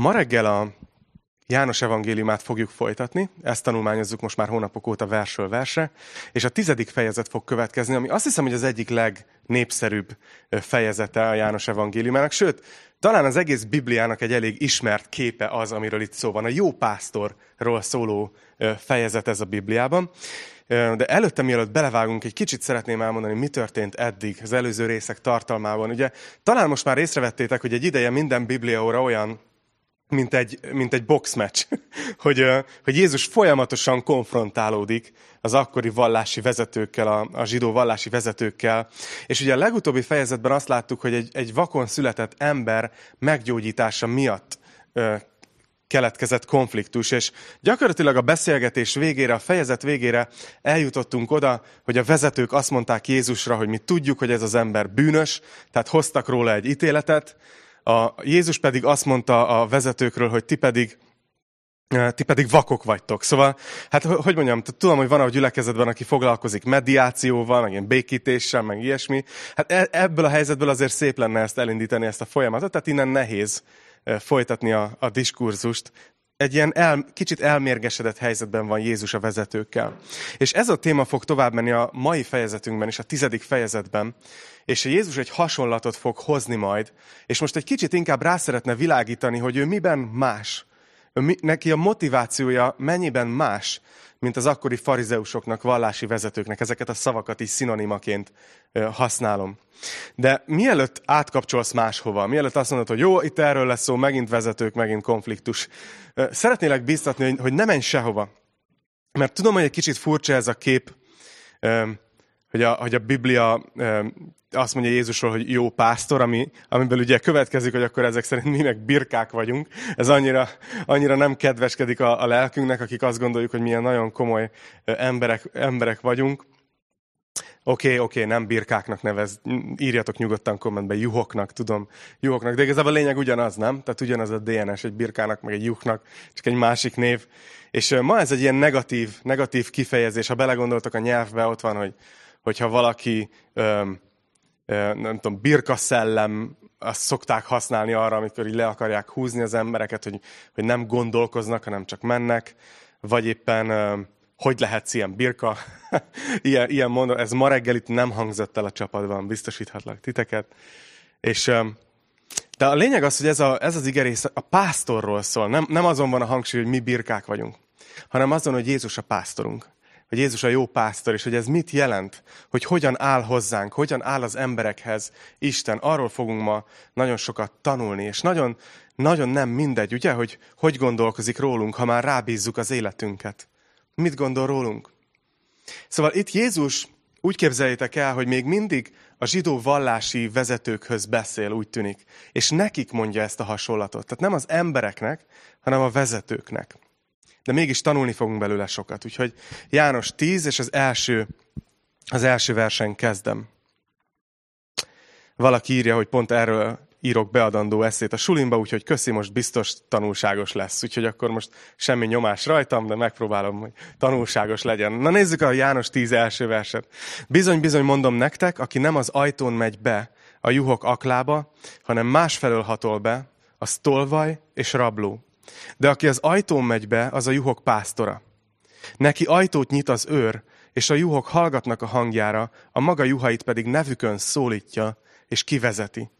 Ma reggel a János evangéliumát fogjuk folytatni, ezt tanulmányozzuk most már hónapok óta versről versre, és a tizedik fejezet fog következni, ami azt hiszem, hogy az egyik legnépszerűbb fejezete a János evangéliumának, sőt, talán az egész Bibliának egy elég ismert képe az, amiről itt szó van. A jó pásztorról szóló fejezet ez a Bibliában. De előtte, mielőtt belevágunk, egy kicsit szeretném elmondani, mi történt eddig az előző részek tartalmában. Ugye talán most már észrevettétek, hogy egy ideje minden bibliaóra olyan, mint egy, mint egy boxmatch, hogy, hogy Jézus folyamatosan konfrontálódik az akkori vallási vezetőkkel, a, a zsidó vallási vezetőkkel. És ugye a legutóbbi fejezetben azt láttuk, hogy egy, egy vakon született ember meggyógyítása miatt keletkezett konfliktus, és gyakorlatilag a beszélgetés végére, a fejezet végére eljutottunk oda, hogy a vezetők azt mondták Jézusra, hogy mi tudjuk, hogy ez az ember bűnös, tehát hoztak róla egy ítéletet, a Jézus pedig azt mondta a vezetőkről, hogy ti pedig eh, ti pedig vakok vagytok. Szóval, hát hogy mondjam, tudom, hogy van a gyülekezetben, aki foglalkozik mediációval, meg ilyen békítéssel, meg ilyesmi. Hát e, ebből a helyzetből azért szép lenne ezt elindítani, ezt a folyamatot, tehát innen nehéz eh, folytatni a, a diskurzust. Egy ilyen el, kicsit elmérgesedett helyzetben van Jézus a vezetőkkel. És ez a téma fog tovább menni a mai fejezetünkben és a tizedik fejezetben, és Jézus egy hasonlatot fog hozni majd, és most egy kicsit inkább rá szeretne világítani, hogy ő miben más. Neki a motivációja mennyiben más, mint az akkori farizeusoknak, vallási vezetőknek. Ezeket a szavakat is szinonimaként használom. De mielőtt átkapcsolsz máshova, mielőtt azt mondod, hogy jó, itt erről lesz szó, megint vezetők, megint konfliktus, szeretnélek biztatni, hogy ne menj sehova. Mert tudom, hogy egy kicsit furcsa ez a kép, hogy a, hogy a Biblia azt mondja Jézusról, hogy jó pásztor, ami, amiből ugye következik, hogy akkor ezek szerint mi meg birkák vagyunk. Ez annyira, annyira nem kedveskedik a, a lelkünknek, akik azt gondoljuk, hogy milyen nagyon komoly emberek, emberek vagyunk. Oké, okay, oké, okay, nem birkáknak nevez, írjatok nyugodtan kommentbe, juhoknak, tudom, juhoknak, de igazából a lényeg ugyanaz, nem? Tehát ugyanaz a DNS egy birkának, meg egy juhnak, csak egy másik név. És ma ez egy ilyen negatív, negatív kifejezés, ha belegondoltok a nyelvbe, ott van, hogy hogyha valaki öm, nem tudom, birka szellem, azt szokták használni arra, amikor így le akarják húzni az embereket, hogy, hogy nem gondolkoznak, hanem csak mennek, vagy éppen hogy lehetsz ilyen birka, ilyen, ilyen mondom, ez ma reggel itt nem hangzott el a csapatban, biztosíthatlak titeket. És, de a lényeg az, hogy ez, a, ez az igerész a pásztorról szól, nem, nem azon van a hangsúly, hogy mi birkák vagyunk, hanem azon, hogy Jézus a pásztorunk hogy Jézus a jó pásztor, és hogy ez mit jelent, hogy hogyan áll hozzánk, hogyan áll az emberekhez Isten. Arról fogunk ma nagyon sokat tanulni, és nagyon, nagyon nem mindegy, ugye, hogy hogy gondolkozik rólunk, ha már rábízzuk az életünket. Mit gondol rólunk? Szóval itt Jézus úgy képzeljétek el, hogy még mindig a zsidó vallási vezetőkhöz beszél, úgy tűnik. És nekik mondja ezt a hasonlatot. Tehát nem az embereknek, hanem a vezetőknek de mégis tanulni fogunk belőle sokat. Úgyhogy János 10, és az első, az első versen kezdem. Valaki írja, hogy pont erről írok beadandó eszét a sulimba, úgyhogy köszi, most biztos tanulságos lesz. Úgyhogy akkor most semmi nyomás rajtam, de megpróbálom, hogy tanulságos legyen. Na nézzük a János 10 első verset. Bizony, bizony mondom nektek, aki nem az ajtón megy be a juhok aklába, hanem másfelől hatol be, az tolvaj és rabló. De aki az ajtón megy be, az a juhok pásztora. Neki ajtót nyit az őr, és a juhok hallgatnak a hangjára, a maga juhait pedig nevükön szólítja, és kivezeti.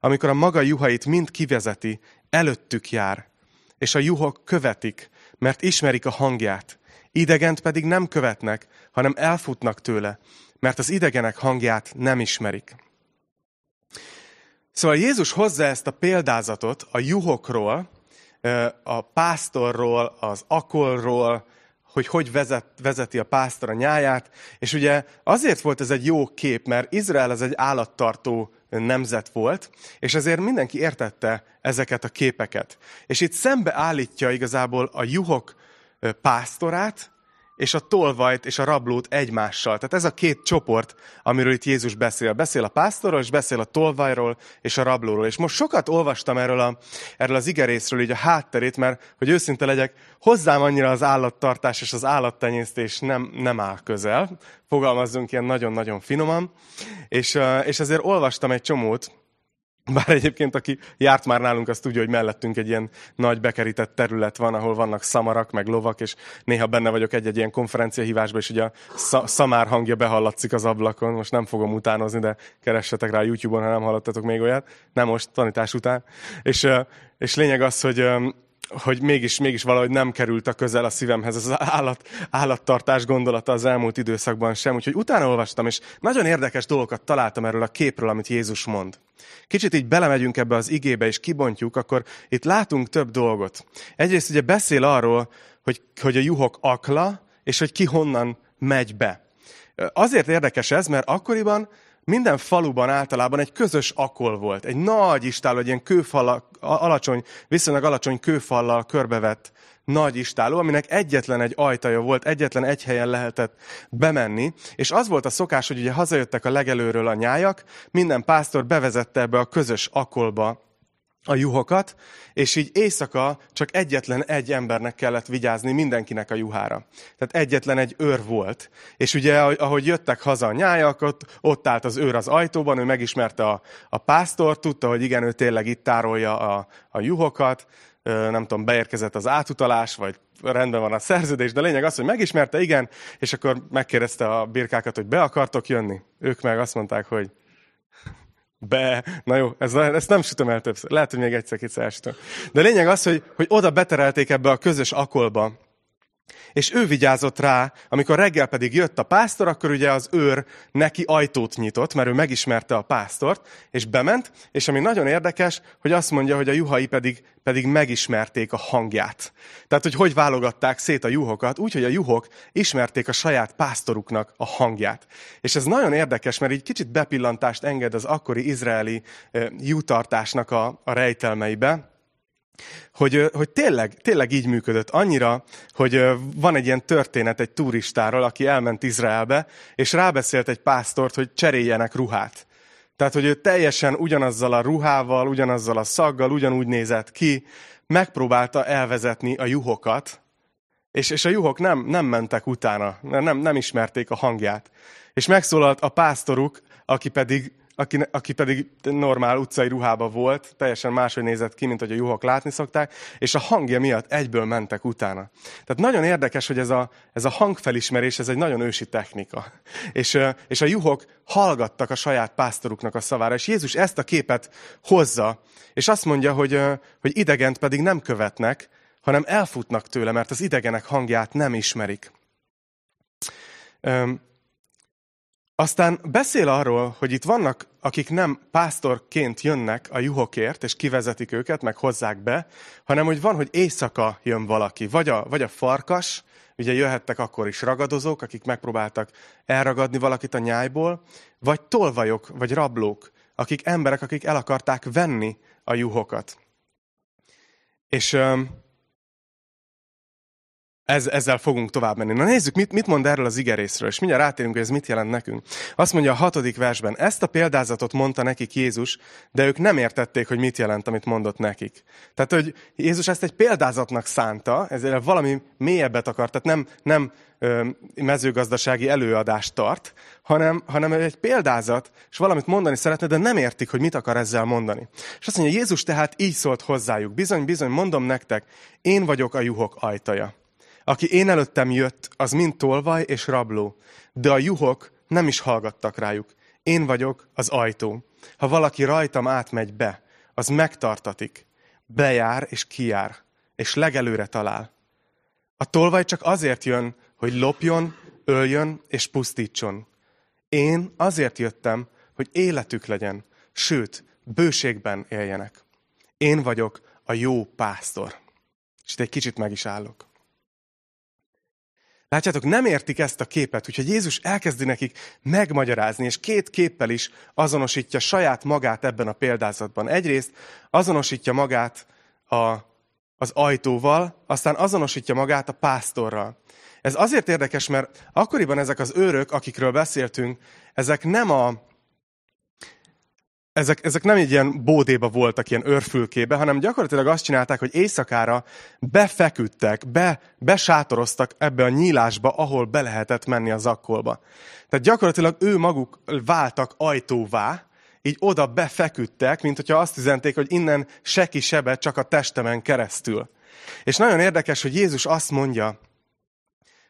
Amikor a maga juhait mind kivezeti, előttük jár, és a juhok követik, mert ismerik a hangját. Idegent pedig nem követnek, hanem elfutnak tőle, mert az idegenek hangját nem ismerik. Szóval Jézus hozza ezt a példázatot a juhokról, a pásztorról, az akolról, hogy hogy vezet, vezeti a pásztor a nyáját. És ugye azért volt ez egy jó kép, mert Izrael ez egy állattartó nemzet volt, és ezért mindenki értette ezeket a képeket. És itt szembe állítja igazából a juhok pásztorát, és a tolvajt és a rablót egymással. Tehát ez a két csoport, amiről itt Jézus beszél. Beszél a pásztorról, és beszél a tolvajról és a rablóról. És most sokat olvastam erről, a, erről az igerészről, így a hátterét, mert hogy őszinte legyek, hozzám annyira az állattartás és az állattenyésztés nem, nem áll közel. Fogalmazzunk ilyen nagyon-nagyon finoman. És, és ezért olvastam egy csomót, Bár egyébként, aki járt már nálunk, azt tudja, hogy mellettünk egy ilyen nagy bekerített terület van, ahol vannak szamarak, meg lovak, és néha benne vagyok egy-egy ilyen konferenciahívásban, és ugye a szamár hangja behallatszik az ablakon. Most nem fogom utánozni, de keressetek rá YouTube-on, ha nem hallottatok még olyat. Nem most, tanítás után. És, és lényeg az, hogy hogy mégis, mégis valahogy nem került a közel a szívemhez az állat, állattartás gondolata az elmúlt időszakban sem. Úgyhogy utána olvastam, és nagyon érdekes dolgokat találtam erről a képről, amit Jézus mond. Kicsit így belemegyünk ebbe az igébe, és kibontjuk, akkor itt látunk több dolgot. Egyrészt ugye beszél arról, hogy, hogy a juhok akla, és hogy ki honnan megy be. Azért érdekes ez, mert akkoriban minden faluban általában egy közös akol volt. Egy nagy istáló, egy ilyen kőfal, alacsony, viszonylag alacsony kőfallal körbevett nagy istáló, aminek egyetlen egy ajtaja volt, egyetlen egy helyen lehetett bemenni, és az volt a szokás, hogy ugye hazajöttek a legelőről a nyájak, minden pásztor bevezette ebbe a közös akolba a juhokat, és így éjszaka csak egyetlen egy embernek kellett vigyázni mindenkinek a juhára. Tehát egyetlen egy őr volt. És ugye, ahogy jöttek haza a nyájak, ott, ott állt az őr az ajtóban, ő megismerte a, a pásztort, tudta, hogy igen, ő tényleg itt tárolja a, a juhokat, nem tudom, beérkezett az átutalás, vagy rendben van a szerződés, de lényeg az, hogy megismerte, igen, és akkor megkérdezte a birkákat, hogy be akartok jönni. Ők meg azt mondták, hogy be, na jó, ez, ezt nem sütöm el többször. Lehet, hogy még egyszer-kétszer. De lényeg az, hogy, hogy oda beterelték ebbe a közös akolba és ő vigyázott rá, amikor reggel pedig jött a pásztor, akkor ugye az őr neki ajtót nyitott, mert ő megismerte a pásztort, és bement, és ami nagyon érdekes, hogy azt mondja, hogy a juhai pedig, pedig megismerték a hangját. Tehát, hogy hogy válogatták szét a juhokat, úgy, hogy a juhok ismerték a saját pásztoruknak a hangját. És ez nagyon érdekes, mert így kicsit bepillantást enged az akkori izraeli eh, jutartásnak a, a rejtelmeibe, hogy, hogy tényleg, tényleg így működött. Annyira, hogy van egy ilyen történet egy turistáról, aki elment Izraelbe, és rábeszélt egy pásztort, hogy cseréljenek ruhát. Tehát, hogy ő teljesen ugyanazzal a ruhával, ugyanazzal a szaggal, ugyanúgy nézett ki, megpróbálta elvezetni a juhokat, és, és a juhok nem, nem mentek utána, nem, nem ismerték a hangját. És megszólalt a pásztoruk, aki pedig aki, aki pedig normál utcai ruhába volt, teljesen máshogy nézett ki, mint hogy a juhok látni szokták, és a hangja miatt egyből mentek utána. Tehát nagyon érdekes, hogy ez a, ez a hangfelismerés, ez egy nagyon ősi technika. És, és a juhok hallgattak a saját pásztoruknak a szavára, és Jézus ezt a képet hozza, és azt mondja, hogy, hogy idegent pedig nem követnek, hanem elfutnak tőle, mert az idegenek hangját nem ismerik. Aztán beszél arról, hogy itt vannak, akik nem pásztorként jönnek a juhokért, és kivezetik őket, meg hozzák be, hanem hogy van, hogy éjszaka jön valaki. Vagy a, vagy a farkas, ugye jöhettek akkor is ragadozók, akik megpróbáltak elragadni valakit a nyájból, vagy tolvajok, vagy rablók, akik emberek, akik el akarták venni a juhokat. És ez, ezzel fogunk tovább menni. Na nézzük, mit, mit mond erről az igerészről, és mindjárt rátérünk, hogy ez mit jelent nekünk. Azt mondja a hatodik versben, ezt a példázatot mondta nekik Jézus, de ők nem értették, hogy mit jelent, amit mondott nekik. Tehát, hogy Jézus ezt egy példázatnak szánta, ezért valami mélyebbet akart, tehát nem, nem ö, mezőgazdasági előadást tart, hanem, hanem egy példázat, és valamit mondani szeretne, de nem értik, hogy mit akar ezzel mondani. És azt mondja, Jézus tehát így szólt hozzájuk, bizony, bizony, mondom nektek, én vagyok a juhok ajtaja. Aki én előttem jött, az mind tolvaj és rabló, de a juhok nem is hallgattak rájuk. Én vagyok az ajtó. Ha valaki rajtam átmegy be, az megtartatik, bejár és kijár, és legelőre talál. A tolvaj csak azért jön, hogy lopjon, öljön és pusztítson. Én azért jöttem, hogy életük legyen, sőt, bőségben éljenek. Én vagyok a jó pásztor. És itt egy kicsit meg is állok. Látjátok, nem értik ezt a képet, úgyhogy Jézus elkezdi nekik megmagyarázni, és két képpel is azonosítja saját magát ebben a példázatban. Egyrészt azonosítja magát a, az ajtóval, aztán azonosítja magát a pásztorral. Ez azért érdekes, mert akkoriban ezek az őrök, akikről beszéltünk, ezek nem a, ezek, ezek nem egy ilyen bódéba voltak, ilyen örfülkébe, hanem gyakorlatilag azt csinálták, hogy éjszakára befeküdtek, be, besátoroztak ebbe a nyílásba, ahol be lehetett menni a zakkolba. Tehát gyakorlatilag ő maguk váltak ajtóvá, így oda befeküdtek, mint hogyha azt üzenték, hogy innen seki sebet csak a testemen keresztül. És nagyon érdekes, hogy Jézus azt mondja,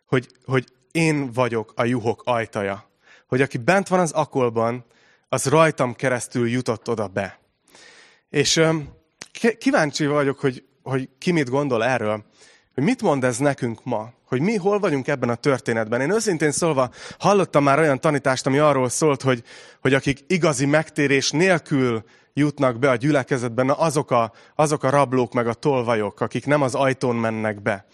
hogy, hogy én vagyok a juhok ajtaja. Hogy aki bent van az akolban, az rajtam keresztül jutott oda be. És kíváncsi vagyok, hogy, hogy ki mit gondol erről, hogy mit mond ez nekünk ma, hogy mi hol vagyunk ebben a történetben. Én őszintén szólva hallottam már olyan tanítást, ami arról szólt, hogy, hogy akik igazi megtérés nélkül jutnak be a gyülekezetben, azok a, azok a rablók meg a tolvajok, akik nem az ajtón mennek be.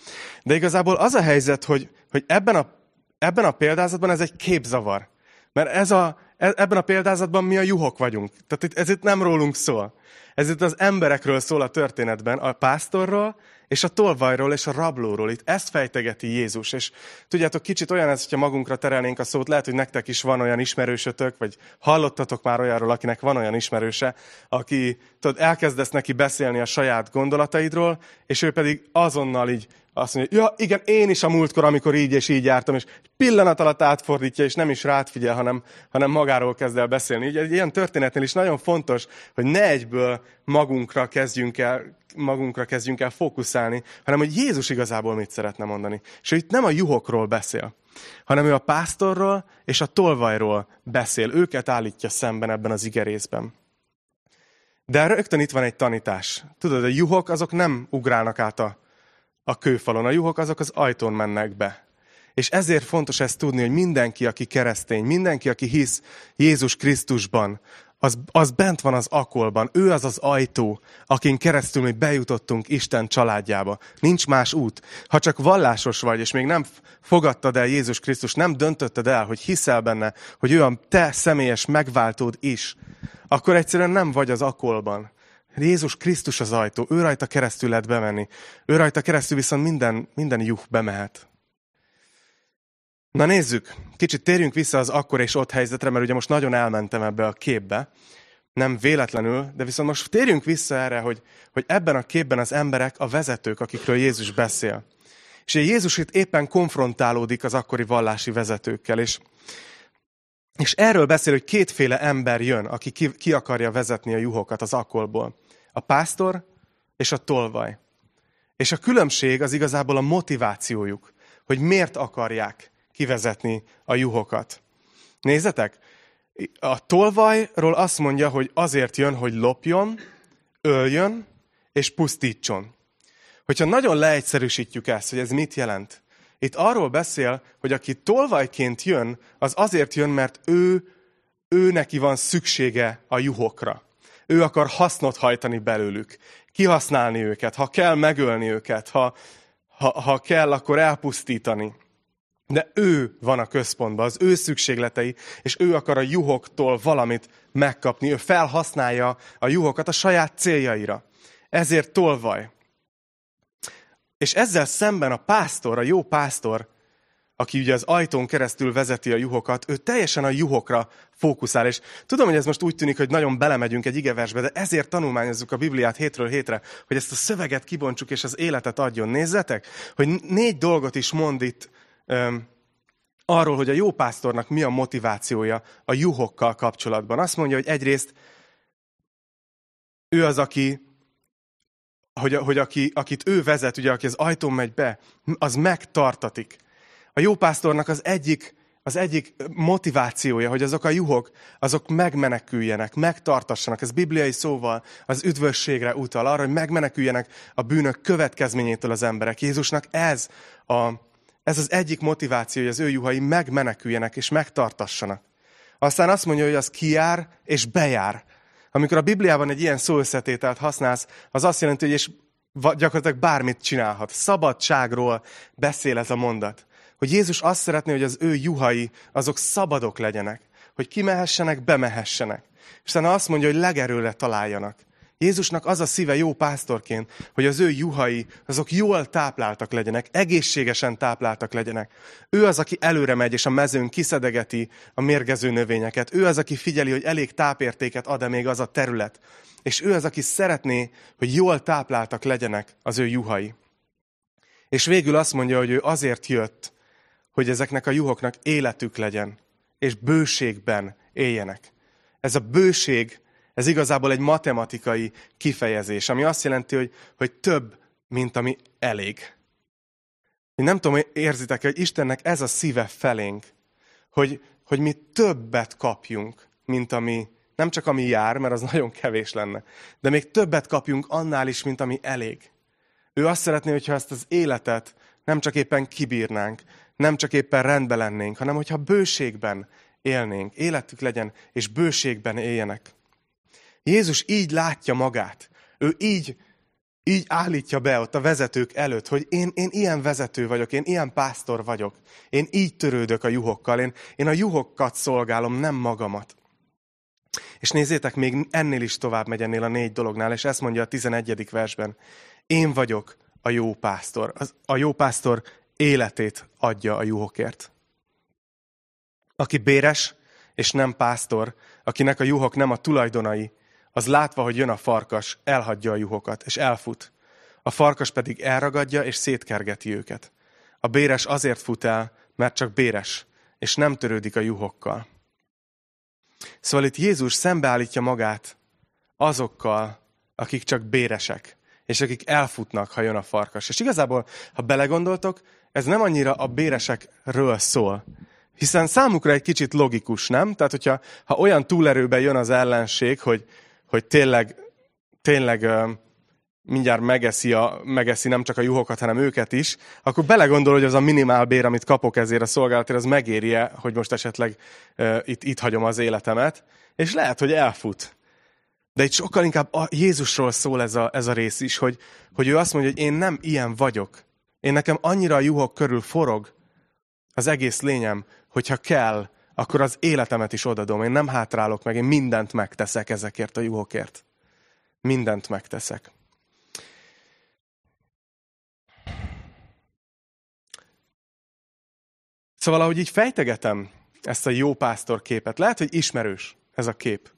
De igazából az a helyzet, hogy, hogy ebben, a, ebben a példázatban ez egy képzavar. Mert ez a, ebben a példázatban mi a juhok vagyunk. Tehát ez itt nem rólunk szól. Ez itt az emberekről szól a történetben, a pásztorról, és a tolvajról és a rablóról. Itt ezt fejtegeti Jézus. És tudjátok, kicsit olyan ez, hogyha magunkra terelnénk a szót, lehet, hogy nektek is van olyan ismerősötök, vagy hallottatok már olyanról, akinek van olyan ismerőse, aki tudod, elkezdesz neki beszélni a saját gondolataidról, és ő pedig azonnal így azt mondja, ja igen, én is a múltkor, amikor így és így jártam, és pillanat alatt átfordítja, és nem is rád figyel, hanem, hanem magáról kezd el beszélni. Így egy ilyen történetnél is nagyon fontos, hogy ne egyből magunkra kezdjünk el, magunkra kezdjünk el fókuszálni, hanem hogy Jézus igazából mit szeretne mondani. És ő itt nem a juhokról beszél, hanem ő a pásztorról és a tolvajról beszél. Őket állítja szemben ebben az igerészben. De rögtön itt van egy tanítás. Tudod, a juhok azok nem ugrálnak át a a kőfalon. A juhok azok az ajtón mennek be. És ezért fontos ezt tudni, hogy mindenki, aki keresztény, mindenki, aki hisz Jézus Krisztusban, az, az bent van az akolban. Ő az az ajtó, akin keresztül mi bejutottunk Isten családjába. Nincs más út. Ha csak vallásos vagy, és még nem fogadtad el Jézus Krisztus, nem döntötted el, hogy hiszel benne, hogy ő a te személyes megváltód is, akkor egyszerűen nem vagy az akolban. Jézus Krisztus az ajtó, ő rajta keresztül lehet bemenni. Ő rajta keresztül viszont minden, minden juh bemehet. Na nézzük, kicsit térjünk vissza az akkor és ott helyzetre, mert ugye most nagyon elmentem ebbe a képbe, nem véletlenül, de viszont most térjünk vissza erre, hogy, hogy ebben a képben az emberek a vezetők, akikről Jézus beszél. És Jézus itt éppen konfrontálódik az akkori vallási vezetőkkel, és, és erről beszél, hogy kétféle ember jön, aki ki, ki akarja vezetni a juhokat az akkolból a pásztor és a tolvaj. És a különbség az igazából a motivációjuk, hogy miért akarják kivezetni a juhokat. Nézzetek, a tolvajról azt mondja, hogy azért jön, hogy lopjon, öljön és pusztítson. Hogyha nagyon leegyszerűsítjük ezt, hogy ez mit jelent, itt arról beszél, hogy aki tolvajként jön, az azért jön, mert ő, ő neki van szüksége a juhokra. Ő akar hasznot hajtani belőlük, kihasználni őket, ha kell megölni őket, ha, ha, ha kell, akkor elpusztítani. De ő van a központban, az ő szükségletei, és ő akar a juhoktól valamit megkapni. Ő felhasználja a juhokat a saját céljaira. Ezért tolvaj. És ezzel szemben a pásztor, a jó pásztor aki ugye az ajtón keresztül vezeti a juhokat, ő teljesen a juhokra fókuszál. És tudom, hogy ez most úgy tűnik, hogy nagyon belemegyünk egy igeversbe, de ezért tanulmányozzuk a Bibliát hétről hétre, hogy ezt a szöveget kibontsuk és az életet adjon. Nézzetek, hogy négy dolgot is mond itt um, arról, hogy a jó pásztornak mi a motivációja a juhokkal kapcsolatban. Azt mondja, hogy egyrészt ő az, aki hogy, hogy aki, akit ő vezet, ugye, aki az ajtón megy be, az megtartatik. A jó pásztornak az egyik, az egyik motivációja, hogy azok a juhok, azok megmeneküljenek, megtartassanak. Ez bibliai szóval az üdvösségre utal, arra, hogy megmeneküljenek a bűnök következményétől az emberek. Jézusnak ez, a, ez az egyik motiváció, hogy az ő juhai megmeneküljenek és megtartassanak. Aztán azt mondja, hogy az kijár és bejár. Amikor a Bibliában egy ilyen szóösszetételt használsz, az azt jelenti, hogy és gyakorlatilag bármit csinálhat. Szabadságról beszél ez a mondat hogy Jézus azt szeretné, hogy az ő juhai azok szabadok legyenek, hogy kimehessenek, bemehessenek. És aztán azt mondja, hogy legerőre találjanak. Jézusnak az a szíve jó pásztorként, hogy az ő juhai azok jól tápláltak legyenek, egészségesen tápláltak legyenek. Ő az, aki előre megy, és a mezőn kiszedegeti a mérgező növényeket. Ő az, aki figyeli, hogy elég tápértéket ad-e még az a terület. És ő az, aki szeretné, hogy jól tápláltak legyenek az ő juhai. És végül azt mondja, hogy ő azért jött, hogy ezeknek a juhoknak életük legyen, és bőségben éljenek. ez a bőség, ez igazából egy matematikai kifejezés, ami azt jelenti, hogy, hogy több, mint ami elég. Én nem tudom, érzitek hogy Istennek ez a szíve felénk, hogy, hogy mi többet kapjunk, mint ami, nem csak ami jár, mert az nagyon kevés lenne, de még többet kapjunk annál is, mint ami elég. Ő azt szeretné, hogyha ezt az életet nem csak éppen kibírnánk, nem csak éppen rendben lennénk, hanem hogyha bőségben élnénk, életük legyen, és bőségben éljenek. Jézus így látja magát. Ő így, így állítja be ott a vezetők előtt, hogy én, én ilyen vezető vagyok, én ilyen pásztor vagyok. Én így törődök a juhokkal, én, én a juhokat szolgálom, nem magamat. És nézzétek, még ennél is tovább megy ennél a négy dolognál, és ezt mondja a 11. versben. Én vagyok a jó pásztor. Az, a jó pásztor életét adja a juhokért. Aki béres és nem pásztor, akinek a juhok nem a tulajdonai, az látva, hogy jön a farkas, elhagyja a juhokat, és elfut. A farkas pedig elragadja, és szétkergeti őket. A béres azért fut el, mert csak béres, és nem törődik a juhokkal. Szóval itt Jézus szembeállítja magát azokkal, akik csak béresek, és akik elfutnak, ha jön a farkas. És igazából, ha belegondoltok, ez nem annyira a béresekről szól. Hiszen számukra egy kicsit logikus, nem? Tehát, hogyha ha olyan túlerőben jön az ellenség, hogy, hogy tényleg, tényleg mindjárt megeszi, a, megeszi nem csak a juhokat, hanem őket is, akkor belegondol, hogy az a minimál bér, amit kapok ezért a szolgálatért, az megéri -e, hogy most esetleg uh, itt, itt hagyom az életemet, és lehet, hogy elfut. De itt sokkal inkább a Jézusról szól ez a, ez a rész is, hogy, hogy ő azt mondja, hogy én nem ilyen vagyok. Én nekem annyira a juhok körül forog az egész lényem, hogyha kell, akkor az életemet is odadom. Én nem hátrálok meg, én mindent megteszek ezekért a juhokért. Mindent megteszek. Szóval, ahogy így fejtegetem ezt a jó pásztor képet, lehet, hogy ismerős ez a kép.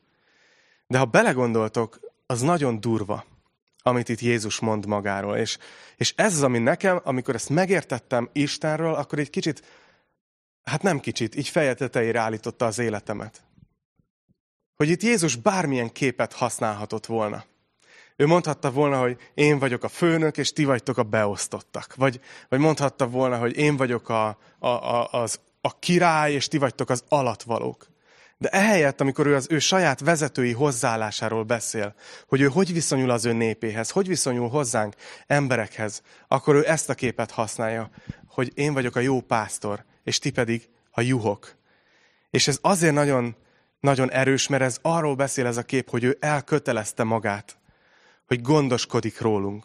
De ha belegondoltok, az nagyon durva, amit itt Jézus mond magáról. És, és ez az, ami nekem, amikor ezt megértettem Istenről, akkor egy kicsit, hát nem kicsit, így feje tetejére állította az életemet. Hogy itt Jézus bármilyen képet használhatott volna. Ő mondhatta volna, hogy én vagyok a főnök, és ti vagytok a beosztottak. Vagy, vagy mondhatta volna, hogy én vagyok a, a, a, az, a király, és ti vagytok az alatvalók. De ehelyett, amikor ő az ő saját vezetői hozzáállásáról beszél, hogy ő hogy viszonyul az ő népéhez, hogy viszonyul hozzánk, emberekhez, akkor ő ezt a képet használja, hogy én vagyok a jó pásztor, és ti pedig a juhok. És ez azért nagyon, nagyon erős, mert ez arról beszél ez a kép, hogy ő elkötelezte magát hogy gondoskodik rólunk.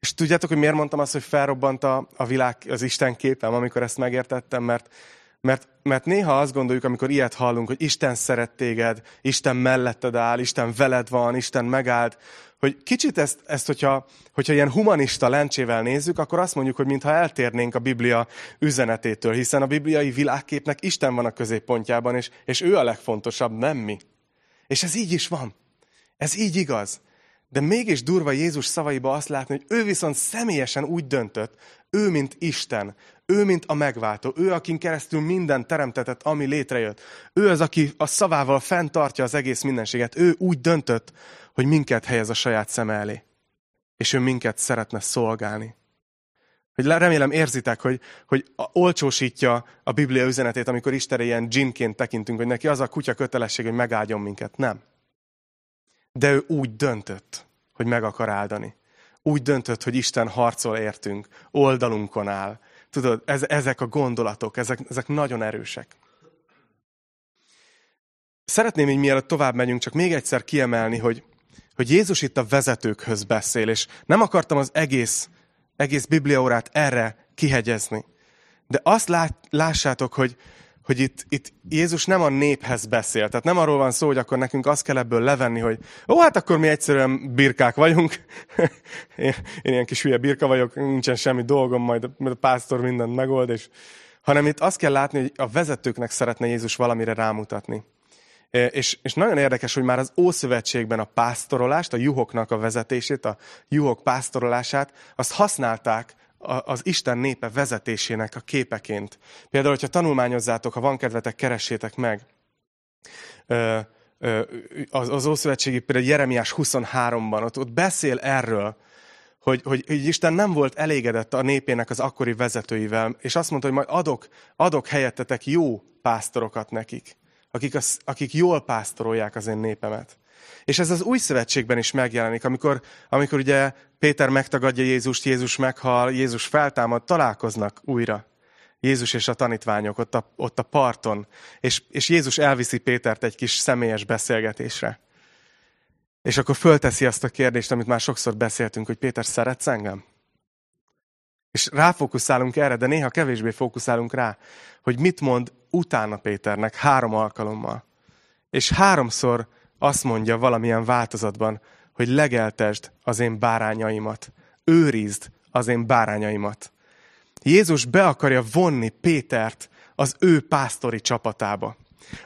És tudjátok, hogy miért mondtam azt, hogy felrobbant a, a világ, az Isten képem, amikor ezt megértettem? Mert, mert, mert néha azt gondoljuk, amikor ilyet hallunk, hogy Isten szeret téged, Isten melletted áll, Isten veled van, Isten megállt, hogy kicsit ezt, ezt hogyha, hogyha ilyen humanista lencsével nézzük, akkor azt mondjuk, hogy mintha eltérnénk a Biblia üzenetétől, hiszen a bibliai világképnek Isten van a középpontjában, és, és ő a legfontosabb, nem mi. És ez így is van. Ez így igaz. De mégis durva Jézus szavaiba azt látni, hogy ő viszont személyesen úgy döntött, ő, mint Isten, ő, mint a megváltó, ő, akin keresztül minden teremtetett, ami létrejött. Ő az, aki a szavával fenntartja az egész mindenséget. Ő úgy döntött, hogy minket helyez a saját szem elé. És ő minket szeretne szolgálni. Hogy remélem érzitek, hogy, hogy olcsósítja a Biblia üzenetét, amikor Istenre ilyen dzsinként tekintünk, hogy neki az a kutya kötelesség, hogy megáldjon minket. Nem. De ő úgy döntött, hogy meg akar áldani. Úgy döntött, hogy Isten harcol értünk, oldalunkon áll. Tudod, ez, ezek a gondolatok, ezek, ezek nagyon erősek. Szeretném, hogy mielőtt tovább megyünk, csak még egyszer kiemelni, hogy, hogy Jézus itt a vezetőkhöz beszél, és nem akartam az egész, egész bibliaórát erre kihegyezni. De azt lát, lássátok, hogy, hogy itt, itt Jézus nem a néphez beszél. Tehát nem arról van szó, hogy akkor nekünk azt kell ebből levenni, hogy ó, hát akkor mi egyszerűen birkák vagyunk. én, én ilyen kis hülye birka vagyok, nincsen semmi dolgom, majd a, a pásztor mindent megold. És, hanem itt azt kell látni, hogy a vezetőknek szeretne Jézus valamire rámutatni. És, és nagyon érdekes, hogy már az Ószövetségben a pásztorolást, a juhoknak a vezetését, a juhok pásztorolását, azt használták az Isten népe vezetésének a képeként. Például, hogyha tanulmányozzátok, ha van kedvetek, keressétek meg. az, az Ószövetségi például Jeremiás 23-ban, ott, ott beszél erről, hogy, hogy, hogy Isten nem volt elégedett a népének az akkori vezetőivel, és azt mondta, hogy majd adok, adok helyettetek jó pásztorokat nekik, akik, az, akik jól pásztorolják az én népemet. És ez az új szövetségben is megjelenik, amikor, amikor ugye Péter megtagadja Jézust, Jézus meghal, Jézus feltámad, találkoznak újra. Jézus és a tanítványok ott a, ott a parton, és, és Jézus elviszi Pétert egy kis személyes beszélgetésre. És akkor fölteszi azt a kérdést, amit már sokszor beszéltünk, hogy Péter, szeretsz engem? És ráfókuszálunk erre, de néha kevésbé fókuszálunk rá, hogy mit mond utána Péternek három alkalommal. És háromszor azt mondja valamilyen változatban, hogy legeltesd az én bárányaimat, őrizd az én bárányaimat. Jézus be akarja vonni Pétert az ő pásztori csapatába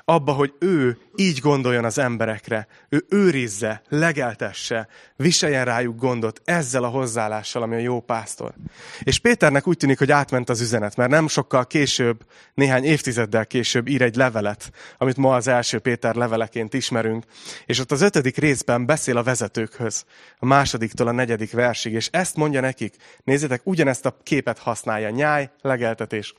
abba, hogy ő így gondoljon az emberekre, ő őrizze, legeltesse, viseljen rájuk gondot ezzel a hozzáállással, ami a jó pásztor. És Péternek úgy tűnik, hogy átment az üzenet, mert nem sokkal később, néhány évtizeddel később ír egy levelet, amit ma az első Péter leveleként ismerünk, és ott az ötödik részben beszél a vezetőkhöz, a másodiktól a negyedik versig, és ezt mondja nekik, nézzétek, ugyanezt a képet használja, nyáj, legeltetés.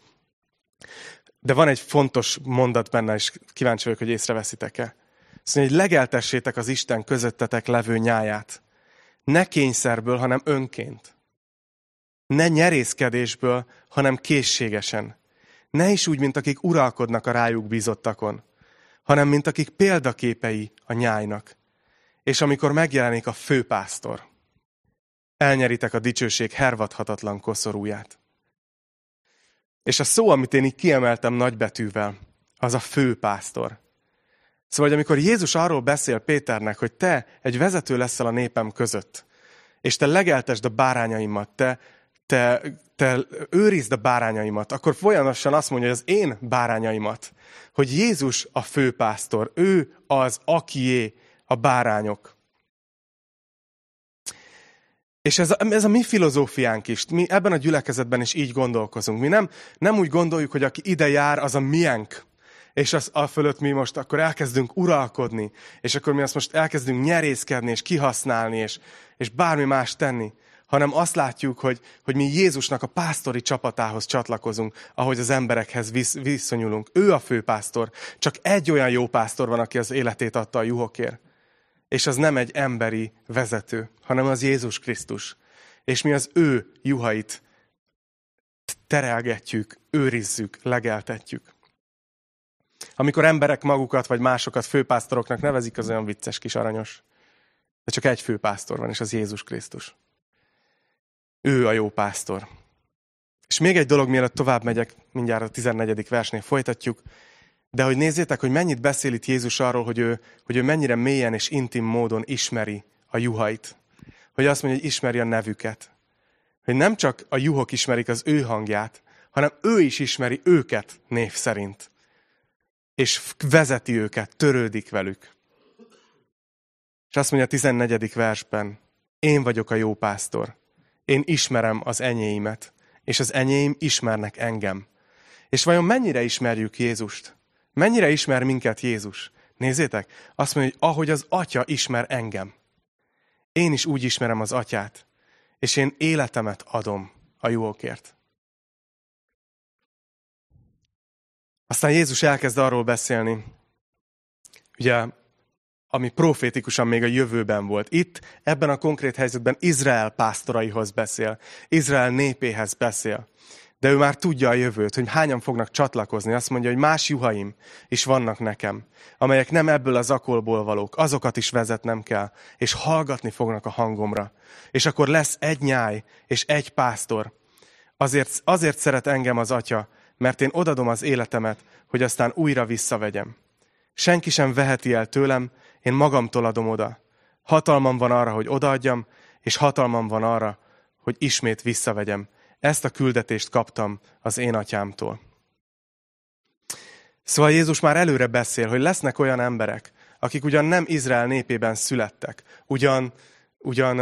De van egy fontos mondat benne, és kíváncsi vagyok, hogy észreveszitek-e. Szóval, hogy legeltessétek az Isten közöttetek levő nyáját. Ne kényszerből, hanem önként. Ne nyerészkedésből, hanem készségesen. Ne is úgy, mint akik uralkodnak a rájuk bízottakon, hanem mint akik példaképei a nyájnak. És amikor megjelenik a főpásztor, elnyeritek a dicsőség hervadhatatlan koszorúját. És a szó, amit én így kiemeltem nagybetűvel, az a főpásztor. Szóval, hogy amikor Jézus arról beszél Péternek, hogy te egy vezető leszel a népem között, és te legeltesd a bárányaimat, te, te, te őrizd a bárányaimat, akkor folyamatosan azt mondja, hogy az én bárányaimat, hogy Jézus a főpásztor, ő az, akié a bárányok. És ez a, ez a mi filozófiánk is. Mi ebben a gyülekezetben is így gondolkozunk. Mi nem, nem úgy gondoljuk, hogy aki ide jár, az a miénk. És az a fölött mi most akkor elkezdünk uralkodni. És akkor mi azt most elkezdünk nyerészkedni, és kihasználni, és, és bármi más tenni. Hanem azt látjuk, hogy, hogy mi Jézusnak a pásztori csapatához csatlakozunk, ahogy az emberekhez visz, viszonyulunk. Ő a főpásztor. Csak egy olyan jó pásztor van, aki az életét adta a juhokért. És az nem egy emberi vezető, hanem az Jézus Krisztus. És mi az ő juhait terelgetjük, őrizzük, legeltetjük. Amikor emberek magukat vagy másokat főpásztoroknak nevezik, az olyan vicces kis aranyos. De csak egy főpásztor van, és az Jézus Krisztus. Ő a jó pásztor. És még egy dolog, mielőtt tovább megyek, mindjárt a 14. versnél folytatjuk, de hogy nézzétek, hogy mennyit beszél itt Jézus arról, hogy ő, hogy ő mennyire mélyen és intim módon ismeri a juhait. Hogy azt mondja, hogy ismeri a nevüket. Hogy nem csak a juhok ismerik az ő hangját, hanem ő is ismeri őket név szerint. És vezeti őket, törődik velük. És azt mondja a 14. versben, én vagyok a jó pásztor. Én ismerem az enyéimet, és az enyéim ismernek engem. És vajon mennyire ismerjük Jézust? Mennyire ismer minket Jézus? Nézzétek, azt mondja, hogy ahogy az Atya ismer engem. Én is úgy ismerem az Atyát, és én életemet adom a jókért. Aztán Jézus elkezd arról beszélni, ugye, ami profétikusan még a jövőben volt. Itt, ebben a konkrét helyzetben Izrael pásztoraihoz beszél, Izrael népéhez beszél de ő már tudja a jövőt, hogy hányan fognak csatlakozni. Azt mondja, hogy más juhaim is vannak nekem, amelyek nem ebből az akolból valók, azokat is vezetnem kell, és hallgatni fognak a hangomra. És akkor lesz egy nyáj és egy pásztor. Azért, azért szeret engem az atya, mert én odadom az életemet, hogy aztán újra visszavegyem. Senki sem veheti el tőlem, én magamtól adom oda. Hatalmam van arra, hogy odaadjam, és hatalmam van arra, hogy ismét visszavegyem. Ezt a küldetést kaptam az én atyámtól. Szóval Jézus már előre beszél, hogy lesznek olyan emberek, akik ugyan nem Izrael népében születtek, ugyan, ugyan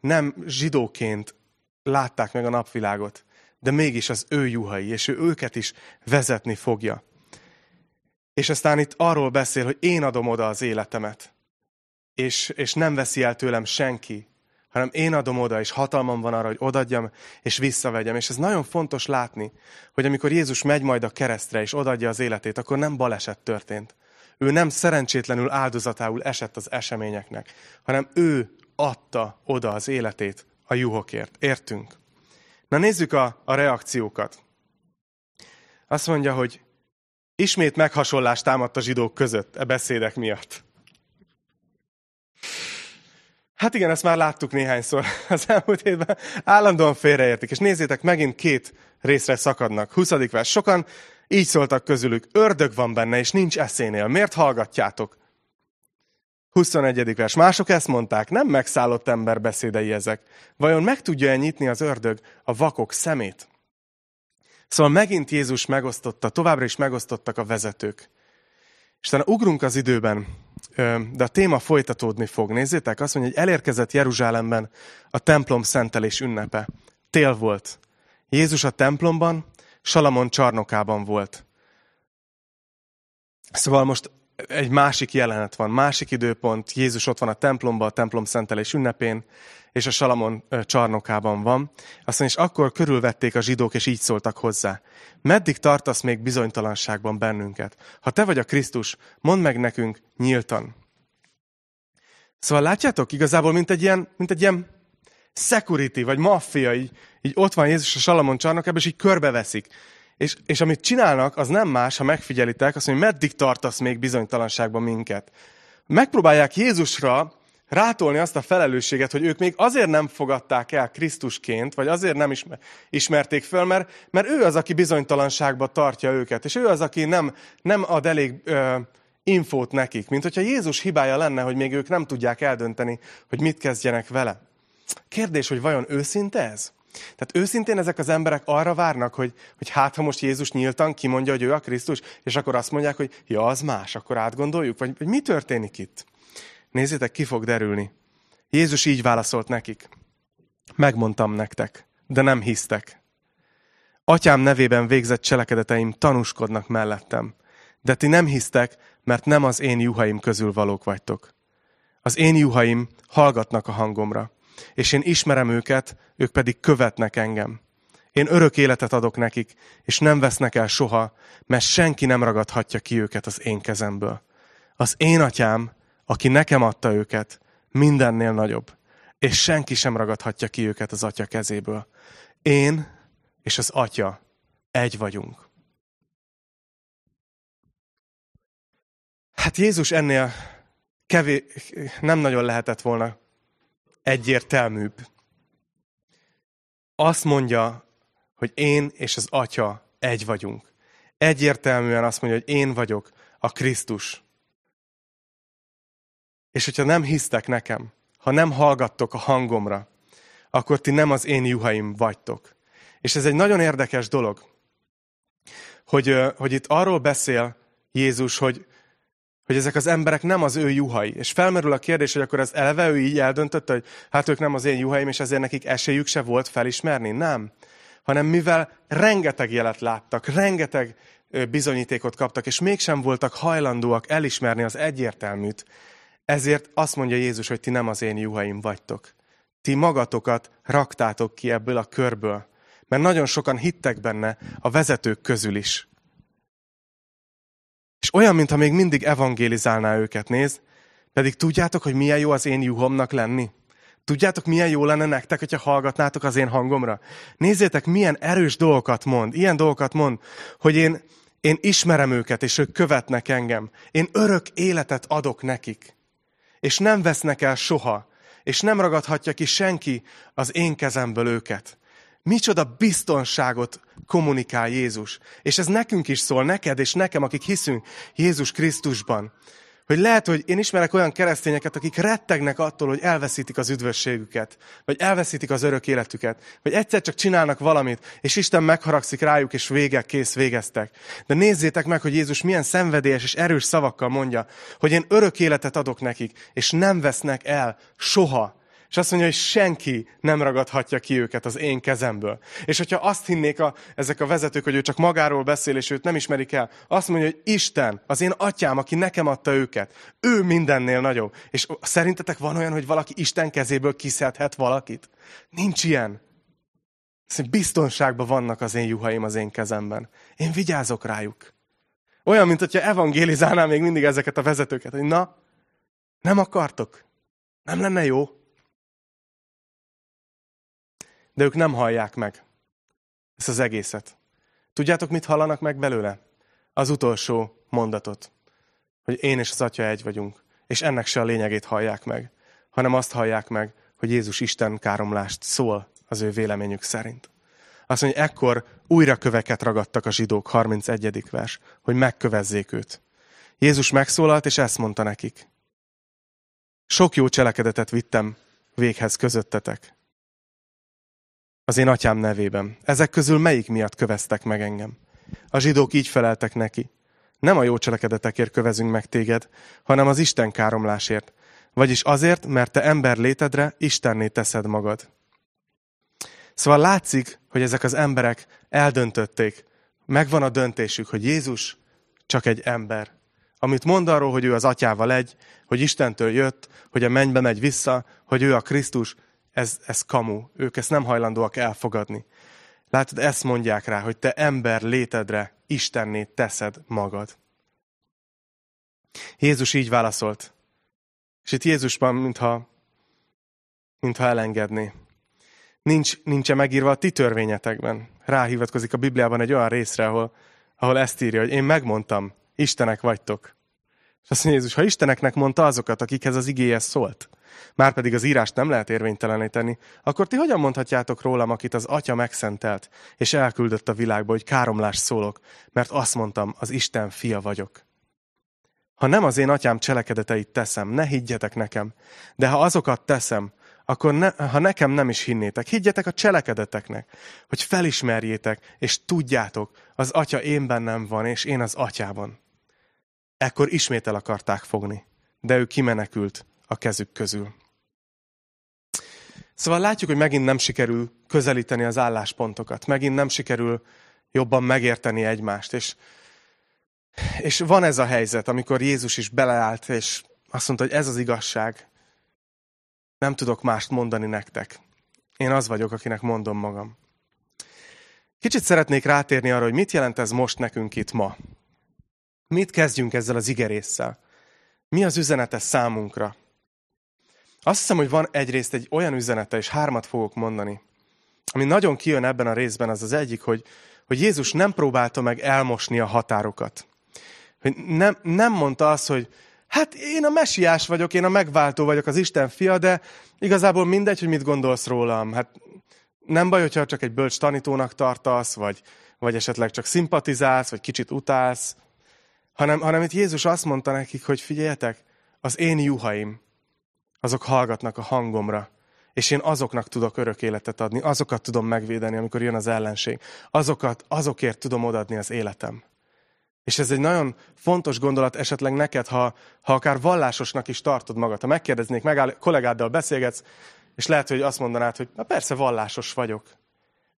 nem zsidóként látták meg a napvilágot, de mégis az ő juhai, és ő őket is vezetni fogja. És aztán itt arról beszél, hogy én adom oda az életemet. És, és nem veszi el tőlem senki, hanem én adom oda, és hatalmam van arra, hogy odadjam, és visszavegyem. És ez nagyon fontos látni, hogy amikor Jézus megy majd a keresztre, és odadja az életét, akkor nem baleset történt. Ő nem szerencsétlenül áldozatául esett az eseményeknek, hanem ő adta oda az életét a juhokért. Értünk? Na nézzük a, a reakciókat. Azt mondja, hogy ismét meghasonlást támadt a zsidók között e beszédek miatt. Hát igen, ezt már láttuk néhányszor az elmúlt évben. Állandóan félreértik. És nézzétek, megint két részre szakadnak. 20. vers. Sokan így szóltak közülük. Ördög van benne, és nincs eszénél. Miért hallgatjátok? 21. vers. Mások ezt mondták, nem megszállott ember beszédei ezek. Vajon meg tudja-e nyitni az ördög a vakok szemét? Szóval megint Jézus megosztotta, továbbra is megosztottak a vezetők. És ugrunk az időben, de a téma folytatódni fog. Nézzétek, azt mondja, hogy elérkezett Jeruzsálemben a templom szentelés ünnepe. Tél volt. Jézus a templomban, Salamon csarnokában volt. Szóval most egy másik jelenet van, másik időpont, Jézus ott van a templomban, a templom szentelés ünnepén, és a Salamon csarnokában van. Azt mondja, és akkor körülvették a zsidók, és így szóltak hozzá. Meddig tartasz még bizonytalanságban bennünket? Ha te vagy a Krisztus, mondd meg nekünk nyíltan. Szóval látjátok, igazából mint egy ilyen, mint egy ilyen security, vagy maffia, így, így ott van Jézus a Salamon csarnokában, és így körbeveszik. És, és amit csinálnak, az nem más, ha megfigyelitek, azt mondja, meddig tartasz még bizonytalanságban minket. Megpróbálják Jézusra rátolni azt a felelősséget, hogy ők még azért nem fogadták el Krisztusként, vagy azért nem ismerték föl, mert, mert ő az, aki bizonytalanságba tartja őket, és ő az, aki nem, nem ad elég ö, infót nekik, mint hogyha Jézus hibája lenne, hogy még ők nem tudják eldönteni, hogy mit kezdjenek vele. Kérdés, hogy vajon őszinte ez? Tehát őszintén ezek az emberek arra várnak, hogy, hogy hát ha most Jézus nyíltan kimondja, hogy ő a Krisztus, és akkor azt mondják, hogy ja, az más, akkor átgondoljuk, vagy, vagy mi történik itt? Nézzétek, ki fog derülni. Jézus így válaszolt nekik. Megmondtam nektek, de nem hisztek. Atyám nevében végzett cselekedeteim tanúskodnak mellettem, de ti nem hisztek, mert nem az én juhaim közül valók vagytok. Az én juhaim hallgatnak a hangomra és én ismerem őket, ők pedig követnek engem. Én örök életet adok nekik, és nem vesznek el soha, mert senki nem ragadhatja ki őket az én kezemből. Az én atyám, aki nekem adta őket, mindennél nagyobb, és senki sem ragadhatja ki őket az atya kezéből. Én és az atya egy vagyunk. Hát Jézus ennél kevés, nem nagyon lehetett volna egyértelműbb. Azt mondja, hogy én és az Atya egy vagyunk. Egyértelműen azt mondja, hogy én vagyok a Krisztus. És hogyha nem hisztek nekem, ha nem hallgattok a hangomra, akkor ti nem az én juhaim vagytok. És ez egy nagyon érdekes dolog, hogy, hogy itt arról beszél Jézus, hogy, hogy ezek az emberek nem az ő juhai. És felmerül a kérdés, hogy akkor az eleve ő így eldöntötte, hogy hát ők nem az én juhaim, és ezért nekik esélyük se volt felismerni? Nem. Hanem mivel rengeteg jelet láttak, rengeteg bizonyítékot kaptak, és mégsem voltak hajlandóak elismerni az egyértelműt, ezért azt mondja Jézus, hogy ti nem az én juhaim vagytok. Ti magatokat raktátok ki ebből a körből. Mert nagyon sokan hittek benne a vezetők közül is. És olyan, mintha még mindig evangélizálná őket, néz. Pedig tudjátok, hogy milyen jó az én juhomnak lenni? Tudjátok, milyen jó lenne nektek, hogyha hallgatnátok az én hangomra? Nézzétek, milyen erős dolgokat mond. Ilyen dolgokat mond, hogy én, én ismerem őket, és ők követnek engem. Én örök életet adok nekik. És nem vesznek el soha. És nem ragadhatja ki senki az én kezemből őket. Micsoda biztonságot kommunikál Jézus. És ez nekünk is szól, neked és nekem, akik hiszünk Jézus Krisztusban. Hogy lehet, hogy én ismerek olyan keresztényeket, akik rettegnek attól, hogy elveszítik az üdvösségüket, vagy elveszítik az örök életüket, vagy egyszer csak csinálnak valamit, és Isten megharagszik rájuk, és vége, kész, végeztek. De nézzétek meg, hogy Jézus milyen szenvedélyes és erős szavakkal mondja, hogy én örök életet adok nekik, és nem vesznek el soha És azt mondja, hogy senki nem ragadhatja ki őket az én kezemből. És hogyha azt hinnék a, ezek a vezetők, hogy ő csak magáról beszél, és őt nem ismerik el, azt mondja, hogy Isten, az én atyám, aki nekem adta őket, ő mindennél nagyobb. És szerintetek van olyan, hogy valaki Isten kezéből kiszedhet valakit? Nincs ilyen. Biztonságban vannak az én juhaim az én kezemben. Én vigyázok rájuk. Olyan, mint hogyha evangélizálnál még mindig ezeket a vezetőket, hogy na, nem akartok? Nem lenne jó? De ők nem hallják meg ezt az egészet. Tudjátok, mit hallanak meg belőle? Az utolsó mondatot, hogy én és az Atya egy vagyunk, és ennek se a lényegét hallják meg, hanem azt hallják meg, hogy Jézus Isten káromlást szól az ő véleményük szerint. Azt mondja, ekkor újra köveket ragadtak a zsidók, 31. vers, hogy megkövezzék őt. Jézus megszólalt, és ezt mondta nekik. Sok jó cselekedetet vittem véghez közöttetek. Az én atyám nevében. Ezek közül melyik miatt köveztek meg engem? A zsidók így feleltek neki. Nem a jó cselekedetekért kövezünk meg téged, hanem az Isten káromlásért. Vagyis azért, mert te ember létedre Istenné teszed magad. Szóval látszik, hogy ezek az emberek eldöntötték, megvan a döntésük, hogy Jézus csak egy ember. Amit mond arról, hogy ő az atyával egy, hogy Istentől jött, hogy a mennybe megy vissza, hogy ő a Krisztus, ez, ez kamu. Ők ezt nem hajlandóak elfogadni. Látod, ezt mondják rá, hogy te ember létedre Istenné teszed magad. Jézus így válaszolt. És itt Jézusban, mintha, mintha elengedné. Nincs, nincs megírva a ti törvényetekben. Ráhivatkozik a Bibliában egy olyan részre, ahol, ahol ezt írja, hogy én megmondtam, Istenek vagytok. És azt mondja Jézus, ha Isteneknek mondta azokat, akikhez az igéje szólt, már pedig az írást nem lehet érvényteleníteni, akkor ti hogyan mondhatjátok rólam, akit az Atya megszentelt, és elküldött a világba, hogy káromlás szólok, mert azt mondtam, az Isten fia vagyok. Ha nem az én atyám cselekedeteit teszem, ne higgyetek nekem, de ha azokat teszem, akkor ne, ha nekem nem is hinnétek, higgyetek a cselekedeteknek, hogy felismerjétek, és tudjátok, az atya én bennem van, és én az atyában. Ekkor ismét el akarták fogni, de ő kimenekült a kezük közül. Szóval látjuk, hogy megint nem sikerül közelíteni az álláspontokat, megint nem sikerül jobban megérteni egymást, és, és van ez a helyzet, amikor Jézus is beleállt, és azt mondta, hogy ez az igazság, nem tudok mást mondani nektek. Én az vagyok, akinek mondom magam. Kicsit szeretnék rátérni arra, hogy mit jelent ez most nekünk itt ma. Mit kezdjünk ezzel az igerésszel? Mi az üzenete számunkra? Azt hiszem, hogy van egyrészt egy olyan üzenete, és hármat fogok mondani, ami nagyon kijön ebben a részben, az az egyik, hogy, hogy Jézus nem próbálta meg elmosni a határokat. Hogy nem, nem mondta azt, hogy hát én a mesiás vagyok, én a megváltó vagyok, az Isten fia, de igazából mindegy, hogy mit gondolsz rólam. Hát nem baj, hogyha csak egy bölcs tanítónak tartasz, vagy, vagy esetleg csak szimpatizálsz, vagy kicsit utálsz, hanem, hanem itt Jézus azt mondta nekik, hogy figyeljetek, az én juhaim, azok hallgatnak a hangomra, és én azoknak tudok örök életet adni, azokat tudom megvédeni, amikor jön az ellenség. Azokat, azokért tudom odadni az életem. És ez egy nagyon fontos gondolat esetleg neked, ha, ha akár vallásosnak is tartod magad. Ha megkérdeznék, megáll, kollégáddal beszélgetsz, és lehet, hogy azt mondanád, hogy na persze vallásos vagyok.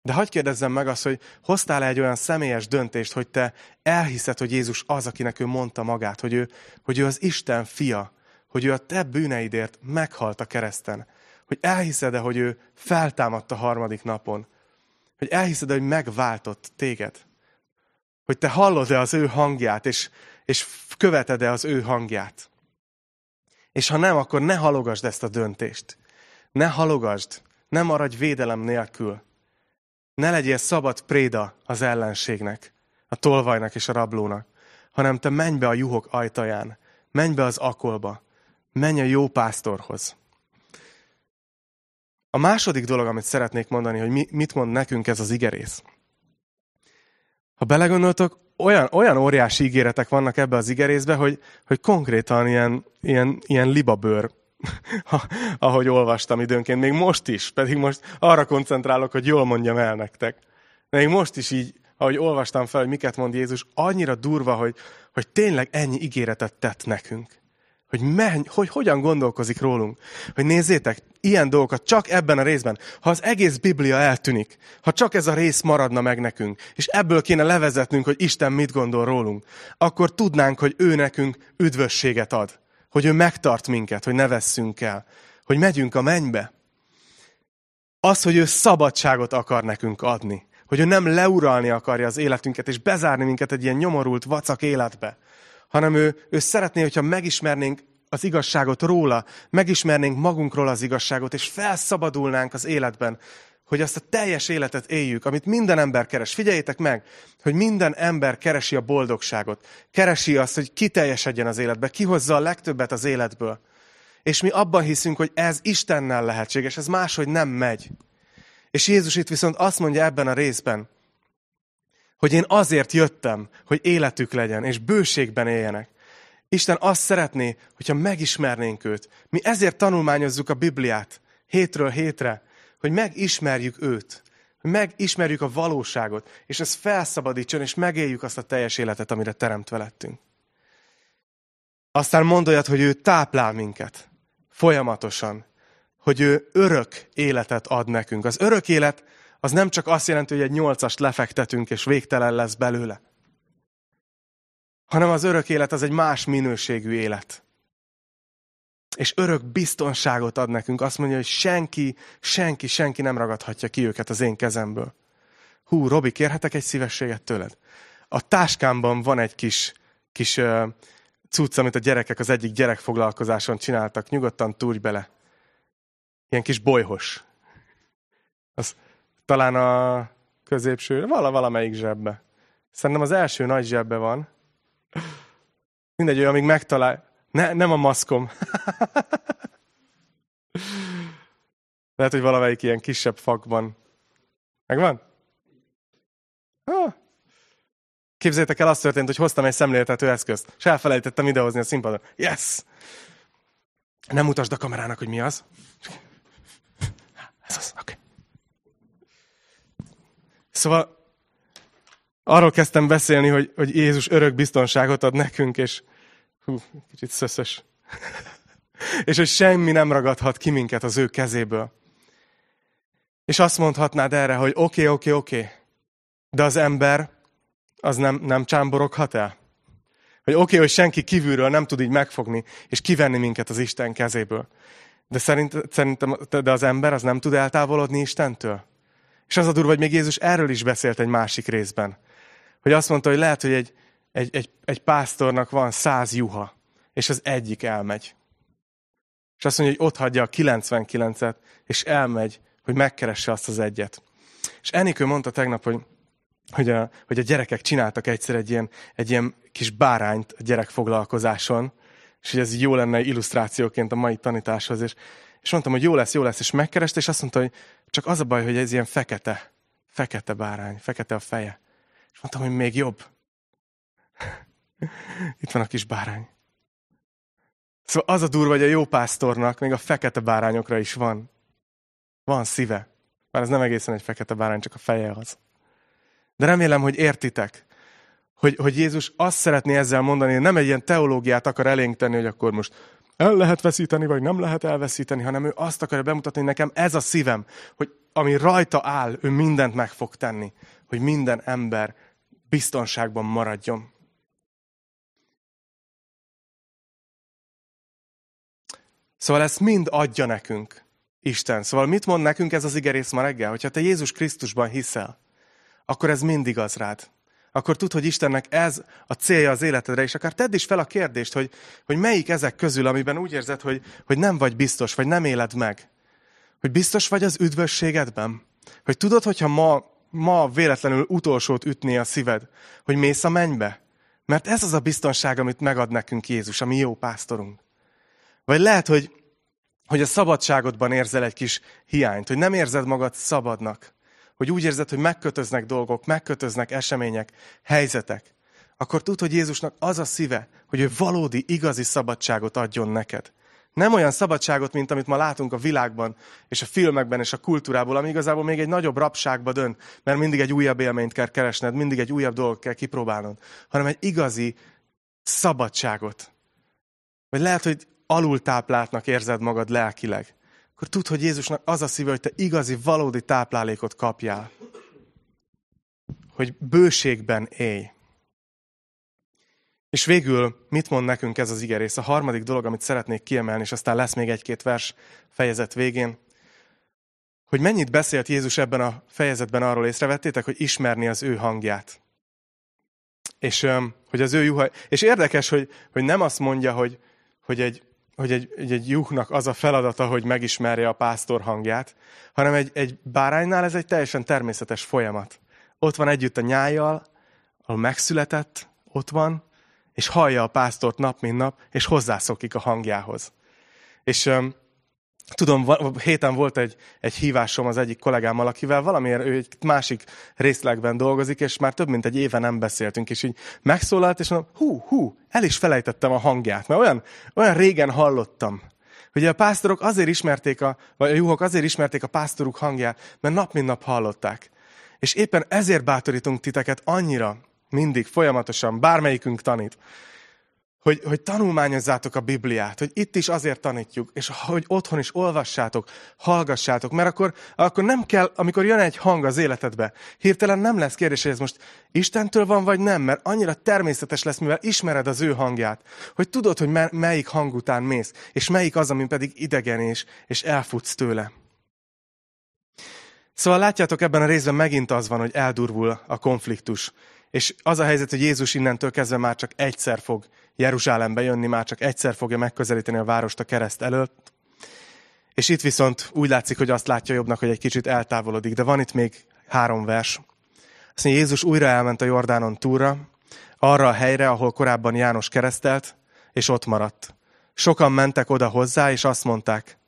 De hagyd kérdezzem meg azt, hogy hoztál egy olyan személyes döntést, hogy te elhiszed, hogy Jézus az, akinek ő mondta magát, hogy ő, hogy ő az Isten fia, hogy ő a te bűneidért meghalt a kereszten, hogy elhiszed-e, hogy ő feltámadt a harmadik napon, hogy elhiszed hogy megváltott téged, hogy te hallod-e az ő hangját, és, és követed-e az ő hangját. És ha nem, akkor ne halogasd ezt a döntést. Ne halogasd, ne maradj védelem nélkül. Ne legyél szabad préda az ellenségnek, a tolvajnak és a rablónak, hanem te menj be a juhok ajtaján, menj be az akolba, menj a jó pásztorhoz. A második dolog, amit szeretnék mondani, hogy mi, mit mond nekünk ez az igerész. Ha belegondoltok, olyan, olyan óriási ígéretek vannak ebbe az igerészbe, hogy, hogy konkrétan ilyen, ilyen, ilyen libabőr, ahogy olvastam időnként, még most is, pedig most arra koncentrálok, hogy jól mondjam el nektek. Még most is így, ahogy olvastam fel, hogy miket mond Jézus, annyira durva, hogy, hogy tényleg ennyi ígéretet tett nekünk. hogy, menj, hogy hogyan gondolkozik rólunk. Hogy nézzétek, ilyen dolgokat csak ebben a részben. Ha az egész Biblia eltűnik, ha csak ez a rész maradna meg nekünk, és ebből kéne levezetnünk, hogy Isten mit gondol rólunk, akkor tudnánk, hogy ő nekünk üdvösséget ad. Hogy ő megtart minket, hogy ne vesszünk el. Hogy megyünk a mennybe. Az, hogy ő szabadságot akar nekünk adni. Hogy ő nem leuralni akarja az életünket, és bezárni minket egy ilyen nyomorult, vacak életbe hanem ő, ő szeretné, hogyha megismernénk az igazságot róla, megismernénk magunkról az igazságot, és felszabadulnánk az életben, hogy azt a teljes életet éljük, amit minden ember keres. Figyeljétek meg, hogy minden ember keresi a boldogságot. Keresi azt, hogy kiteljesedjen az életbe, kihozza a legtöbbet az életből. És mi abban hiszünk, hogy ez Istennel lehetséges, ez máshogy nem megy. És Jézus itt viszont azt mondja ebben a részben, hogy én azért jöttem, hogy életük legyen, és bőségben éljenek. Isten azt szeretné, hogyha megismernénk őt. Mi ezért tanulmányozzuk a Bibliát hétről hétre, hogy megismerjük őt, hogy megismerjük a valóságot, és ez felszabadítson, és megéljük azt a teljes életet, amire teremtve lettünk. Aztán mond hogy ő táplál minket folyamatosan, hogy ő örök életet ad nekünk. Az örök élet az nem csak azt jelenti, hogy egy nyolcast lefektetünk, és végtelen lesz belőle, hanem az örök élet az egy más minőségű élet. És örök biztonságot ad nekünk. Azt mondja, hogy senki, senki, senki nem ragadhatja ki őket az én kezemből. Hú, Robi, kérhetek egy szívességet tőled? A táskámban van egy kis, kis uh, cucc, amit a gyerekek az egyik gyerekfoglalkozáson csináltak. Nyugodtan túrj bele. Ilyen kis bolyhos. Az, talán a középső, vala, valamelyik zsebbe. Szerintem az első nagy zsebbe van. Mindegy, olyan, amíg megtalál. Ne, nem a maszkom. Lehet, hogy valamelyik ilyen kisebb fakban. Megvan? Ah. Képzeljétek el, azt történt, hogy hoztam egy szemléltető eszközt, és elfelejtettem idehozni a színpadon. Yes! Nem mutasd a kamerának, hogy mi az. Ez az, oké. Okay. Szóval arról kezdtem beszélni, hogy, hogy Jézus örök biztonságot ad nekünk, és hú, kicsit szöszös. és hogy semmi nem ragadhat ki minket az ő kezéből. És azt mondhatnád erre, hogy oké, okay, oké, okay, oké, okay, de az ember az nem, nem csámboroghat el? Hogy oké, okay, hogy senki kívülről nem tud így megfogni, és kivenni minket az Isten kezéből. De szerint, szerintem de az ember az nem tud eltávolodni Istentől? És az a durva, hogy még Jézus erről is beszélt egy másik részben. Hogy azt mondta, hogy lehet, hogy egy, egy, egy, egy pásztornak van száz juha, és az egyik elmegy. És azt mondja, hogy ott hagyja a 99-et, és elmegy, hogy megkeresse azt az egyet. És Enikő mondta tegnap, hogy, hogy, a, hogy a gyerekek csináltak egyszer egy ilyen, egy ilyen kis bárányt a gyerekfoglalkozáson, és hogy ez jó lenne illusztrációként a mai tanításhoz, és, és mondtam, hogy jó lesz, jó lesz, és megkereste, és azt mondta, hogy csak az a baj, hogy ez ilyen fekete, fekete bárány, fekete a feje. És mondtam, hogy még jobb. Itt van a kis bárány. Szóval az a durva, hogy a jó pásztornak még a fekete bárányokra is van. Van szíve. Már ez nem egészen egy fekete bárány, csak a feje az. De remélem, hogy értitek, hogy, hogy Jézus azt szeretné ezzel mondani, hogy nem egy ilyen teológiát akar elénk tenni, hogy akkor most el lehet veszíteni, vagy nem lehet elveszíteni, hanem ő azt akarja bemutatni, hogy nekem ez a szívem, hogy ami rajta áll, ő mindent meg fog tenni, hogy minden ember biztonságban maradjon. Szóval ezt mind adja nekünk Isten. Szóval mit mond nekünk ez az igerész ma reggel? Hogyha te Jézus Krisztusban hiszel, akkor ez mind igaz rád akkor tud, hogy Istennek ez a célja az életedre, és akár tedd is fel a kérdést, hogy, hogy melyik ezek közül, amiben úgy érzed, hogy, hogy nem vagy biztos, vagy nem éled meg. Hogy biztos vagy az üdvösségedben? Hogy tudod, hogyha ma, ma véletlenül utolsót ütné a szíved, hogy mész a mennybe? Mert ez az a biztonság, amit megad nekünk Jézus, ami jó pásztorunk. Vagy lehet, hogy, hogy a szabadságodban érzel egy kis hiányt, hogy nem érzed magad szabadnak hogy úgy érzed, hogy megkötöznek dolgok, megkötöznek események, helyzetek, akkor tud, hogy Jézusnak az a szíve, hogy ő valódi, igazi szabadságot adjon neked. Nem olyan szabadságot, mint amit ma látunk a világban, és a filmekben, és a kultúrából, ami igazából még egy nagyobb rabságba dön, mert mindig egy újabb élményt kell keresned, mindig egy újabb dolgot kell kipróbálnod, hanem egy igazi szabadságot. vagy lehet, hogy alultápláltnak érzed magad lelkileg, akkor tudd, hogy Jézusnak az a szíve, hogy te igazi, valódi táplálékot kapjál. Hogy bőségben élj. És végül mit mond nekünk ez az igerész? A harmadik dolog, amit szeretnék kiemelni, és aztán lesz még egy-két vers fejezet végén, hogy mennyit beszélt Jézus ebben a fejezetben arról észrevettétek, hogy ismerni az ő hangját. És hogy az ő juha... És érdekes, hogy, hogy nem azt mondja, hogy, hogy, egy, hogy egy, egy, egy juhnak az a feladata, hogy megismerje a pásztor hangját, hanem egy, egy báránynál ez egy teljesen természetes folyamat. Ott van együtt a nyájjal, ahol megszületett, ott van, és hallja a pásztort nap, mint nap, és hozzászokik a hangjához. És tudom, héten volt egy, egy hívásom az egyik kollégámmal, akivel valamiért ő egy másik részlegben dolgozik, és már több mint egy éve nem beszéltünk, és így megszólalt, és mondom, hú, hú, el is felejtettem a hangját, mert olyan, olyan régen hallottam. Ugye a pásztorok azért ismerték, a, vagy a juhok azért ismerték a pásztoruk hangját, mert nap mint nap hallották. És éppen ezért bátorítunk titeket annyira, mindig, folyamatosan, bármelyikünk tanít, hogy, hogy tanulmányozzátok a Bibliát, hogy itt is azért tanítjuk, és hogy otthon is olvassátok, hallgassátok, mert akkor, akkor nem kell, amikor jön egy hang az életedbe, hirtelen nem lesz kérdés, hogy ez most Istentől van, vagy nem, mert annyira természetes lesz, mivel ismered az ő hangját, hogy tudod, hogy melyik hang után mész, és melyik az, ami pedig idegen és, és elfutsz tőle. Szóval látjátok, ebben a részben megint az van, hogy eldurvul a konfliktus. És az a helyzet, hogy Jézus innentől kezdve már csak egyszer fog Jeruzsálembe jönni, már csak egyszer fogja megközelíteni a várost a kereszt előtt. És itt viszont úgy látszik, hogy azt látja jobbnak, hogy egy kicsit eltávolodik. De van itt még három vers. Azt mondja, Jézus újra elment a Jordánon túra, arra a helyre, ahol korábban János keresztelt, és ott maradt. Sokan mentek oda hozzá, és azt mondták,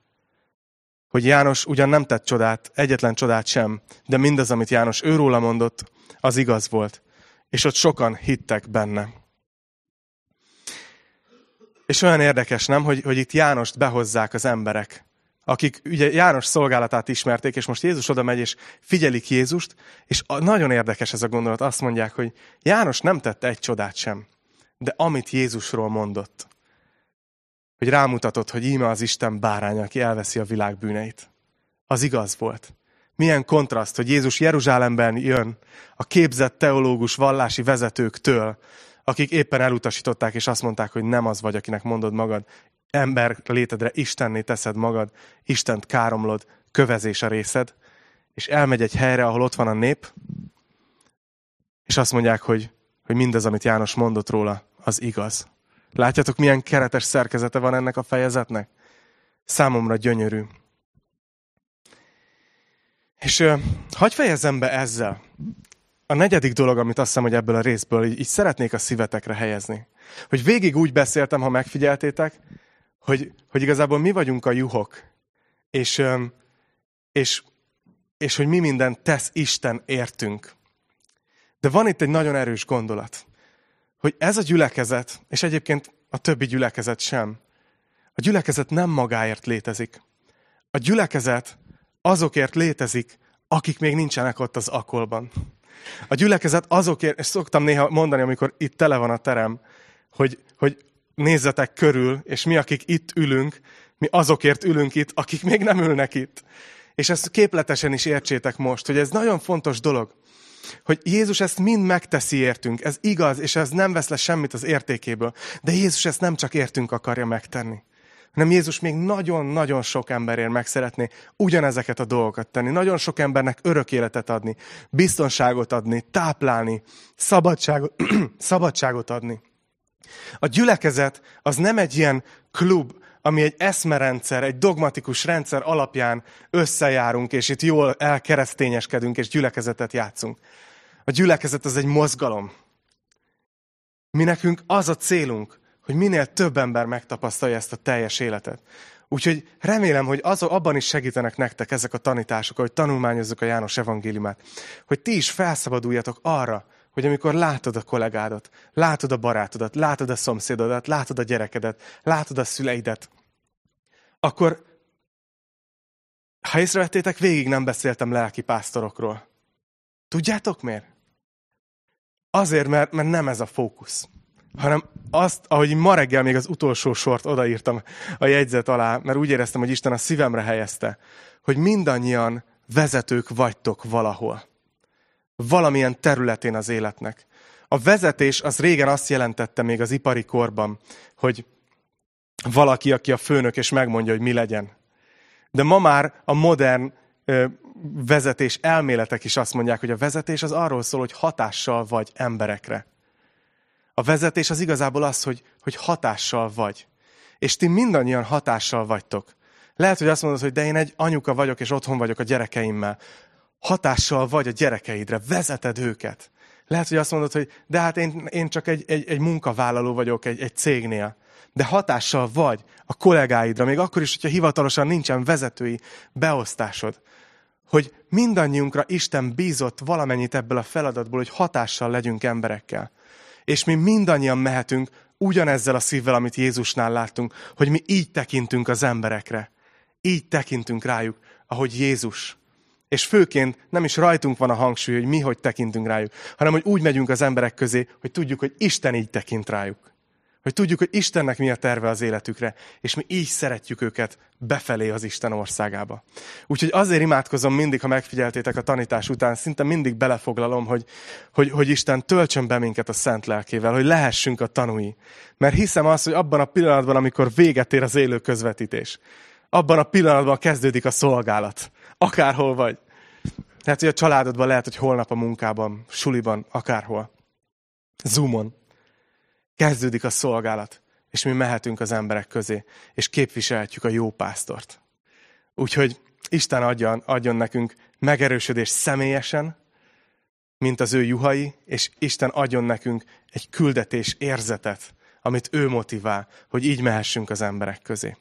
hogy János ugyan nem tett csodát, egyetlen csodát sem, de mindaz, amit János őróla mondott, az igaz volt. És ott sokan hittek benne. És olyan érdekes, nem, hogy, hogy itt Jánost behozzák az emberek, akik ugye János szolgálatát ismerték, és most Jézus oda megy, és figyelik Jézust, és nagyon érdekes ez a gondolat, azt mondják, hogy János nem tette egy csodát sem, de amit Jézusról mondott, hogy rámutatott, hogy íme az Isten bárány, aki elveszi a világ bűneit. Az igaz volt. Milyen kontraszt, hogy Jézus Jeruzsálemben jön a képzett teológus vallási vezetőktől, akik éppen elutasították, és azt mondták, hogy nem az vagy, akinek mondod magad, ember létedre Istenné teszed magad, Istent káromlod, kövezés a részed, és elmegy egy helyre, ahol ott van a nép, és azt mondják, hogy, hogy mindez, amit János mondott róla, az igaz. Látjátok, milyen keretes szerkezete van ennek a fejezetnek? Számomra gyönyörű. És uh, hagyj fejezzem be ezzel. A negyedik dolog, amit azt hiszem, hogy ebből a részből így, így szeretnék a szívetekre helyezni. Hogy végig úgy beszéltem, ha megfigyeltétek, hogy, hogy igazából mi vagyunk a juhok, és, és, és hogy mi mindent tesz Isten értünk. De van itt egy nagyon erős gondolat, hogy ez a gyülekezet, és egyébként a többi gyülekezet sem, a gyülekezet nem magáért létezik. A gyülekezet azokért létezik, akik még nincsenek ott az akolban. A gyülekezet azokért, és szoktam néha mondani, amikor itt tele van a terem, hogy, hogy nézzetek körül, és mi, akik itt ülünk, mi azokért ülünk itt, akik még nem ülnek itt. És ezt képletesen is értsétek most, hogy ez nagyon fontos dolog, hogy Jézus ezt mind megteszi értünk. Ez igaz, és ez nem vesz le semmit az értékéből. De Jézus ezt nem csak értünk akarja megtenni hanem Jézus még nagyon-nagyon sok emberért meg szeretné ugyanezeket a dolgokat tenni. Nagyon sok embernek örök életet adni, biztonságot adni, táplálni, szabadságot, szabadságot adni. A gyülekezet az nem egy ilyen klub, ami egy eszmerendszer, egy dogmatikus rendszer alapján összejárunk, és itt jól elkeresztényeskedünk, és gyülekezetet játszunk. A gyülekezet az egy mozgalom. Mi nekünk az a célunk, hogy minél több ember megtapasztalja ezt a teljes életet. Úgyhogy remélem, hogy az, abban is segítenek nektek ezek a tanítások, hogy tanulmányozzuk a János evangéliumát, hogy ti is felszabaduljatok arra, hogy amikor látod a kollégádat, látod a barátodat, látod a szomszédodat, látod a gyerekedet, látod a szüleidet, akkor, ha észrevettétek, végig nem beszéltem lelki pásztorokról. Tudjátok miért? Azért, mert, mert nem ez a fókusz. Hanem azt, ahogy ma reggel még az utolsó sort odaírtam a jegyzet alá, mert úgy éreztem, hogy Isten a szívemre helyezte, hogy mindannyian vezetők vagytok valahol. Valamilyen területén az életnek. A vezetés az régen azt jelentette még az ipari korban, hogy valaki, aki a főnök, és megmondja, hogy mi legyen. De ma már a modern ö, vezetés elméletek is azt mondják, hogy a vezetés az arról szól, hogy hatással vagy emberekre. A vezetés az igazából az, hogy, hogy hatással vagy. És ti mindannyian hatással vagytok. Lehet, hogy azt mondod, hogy de én egy anyuka vagyok, és otthon vagyok a gyerekeimmel. Hatással vagy a gyerekeidre, vezeted őket. Lehet, hogy azt mondod, hogy de hát én, én csak egy, egy, egy munkavállaló vagyok egy, egy cégnél. De hatással vagy a kollégáidra, még akkor is, hogyha hivatalosan nincsen vezetői beosztásod. Hogy mindannyiunkra Isten bízott valamennyit ebből a feladatból, hogy hatással legyünk emberekkel. És mi mindannyian mehetünk ugyanezzel a szívvel, amit Jézusnál láttunk, hogy mi így tekintünk az emberekre. Így tekintünk rájuk, ahogy Jézus. És főként nem is rajtunk van a hangsúly, hogy mi hogy tekintünk rájuk, hanem hogy úgy megyünk az emberek közé, hogy tudjuk, hogy Isten így tekint rájuk. Hogy tudjuk, hogy Istennek mi a terve az életükre, és mi így szeretjük őket befelé az Isten országába. Úgyhogy azért imádkozom mindig, ha megfigyeltétek a tanítás után, szinte mindig belefoglalom, hogy, hogy, hogy Isten töltsön be minket a szent lelkével, hogy lehessünk a tanúi. Mert hiszem azt, hogy abban a pillanatban, amikor véget ér az élő közvetítés, abban a pillanatban kezdődik a szolgálat. Akárhol vagy. Lehet, hogy a családodban lehet, hogy holnap a munkában, suliban, akárhol. Zoomon. Kezdődik a szolgálat, és mi mehetünk az emberek közé, és képviselhetjük a jó pásztort. Úgyhogy Isten adjon, adjon nekünk megerősödést személyesen, mint az ő juhai, és Isten adjon nekünk egy küldetés érzetet, amit ő motivál, hogy így mehessünk az emberek közé.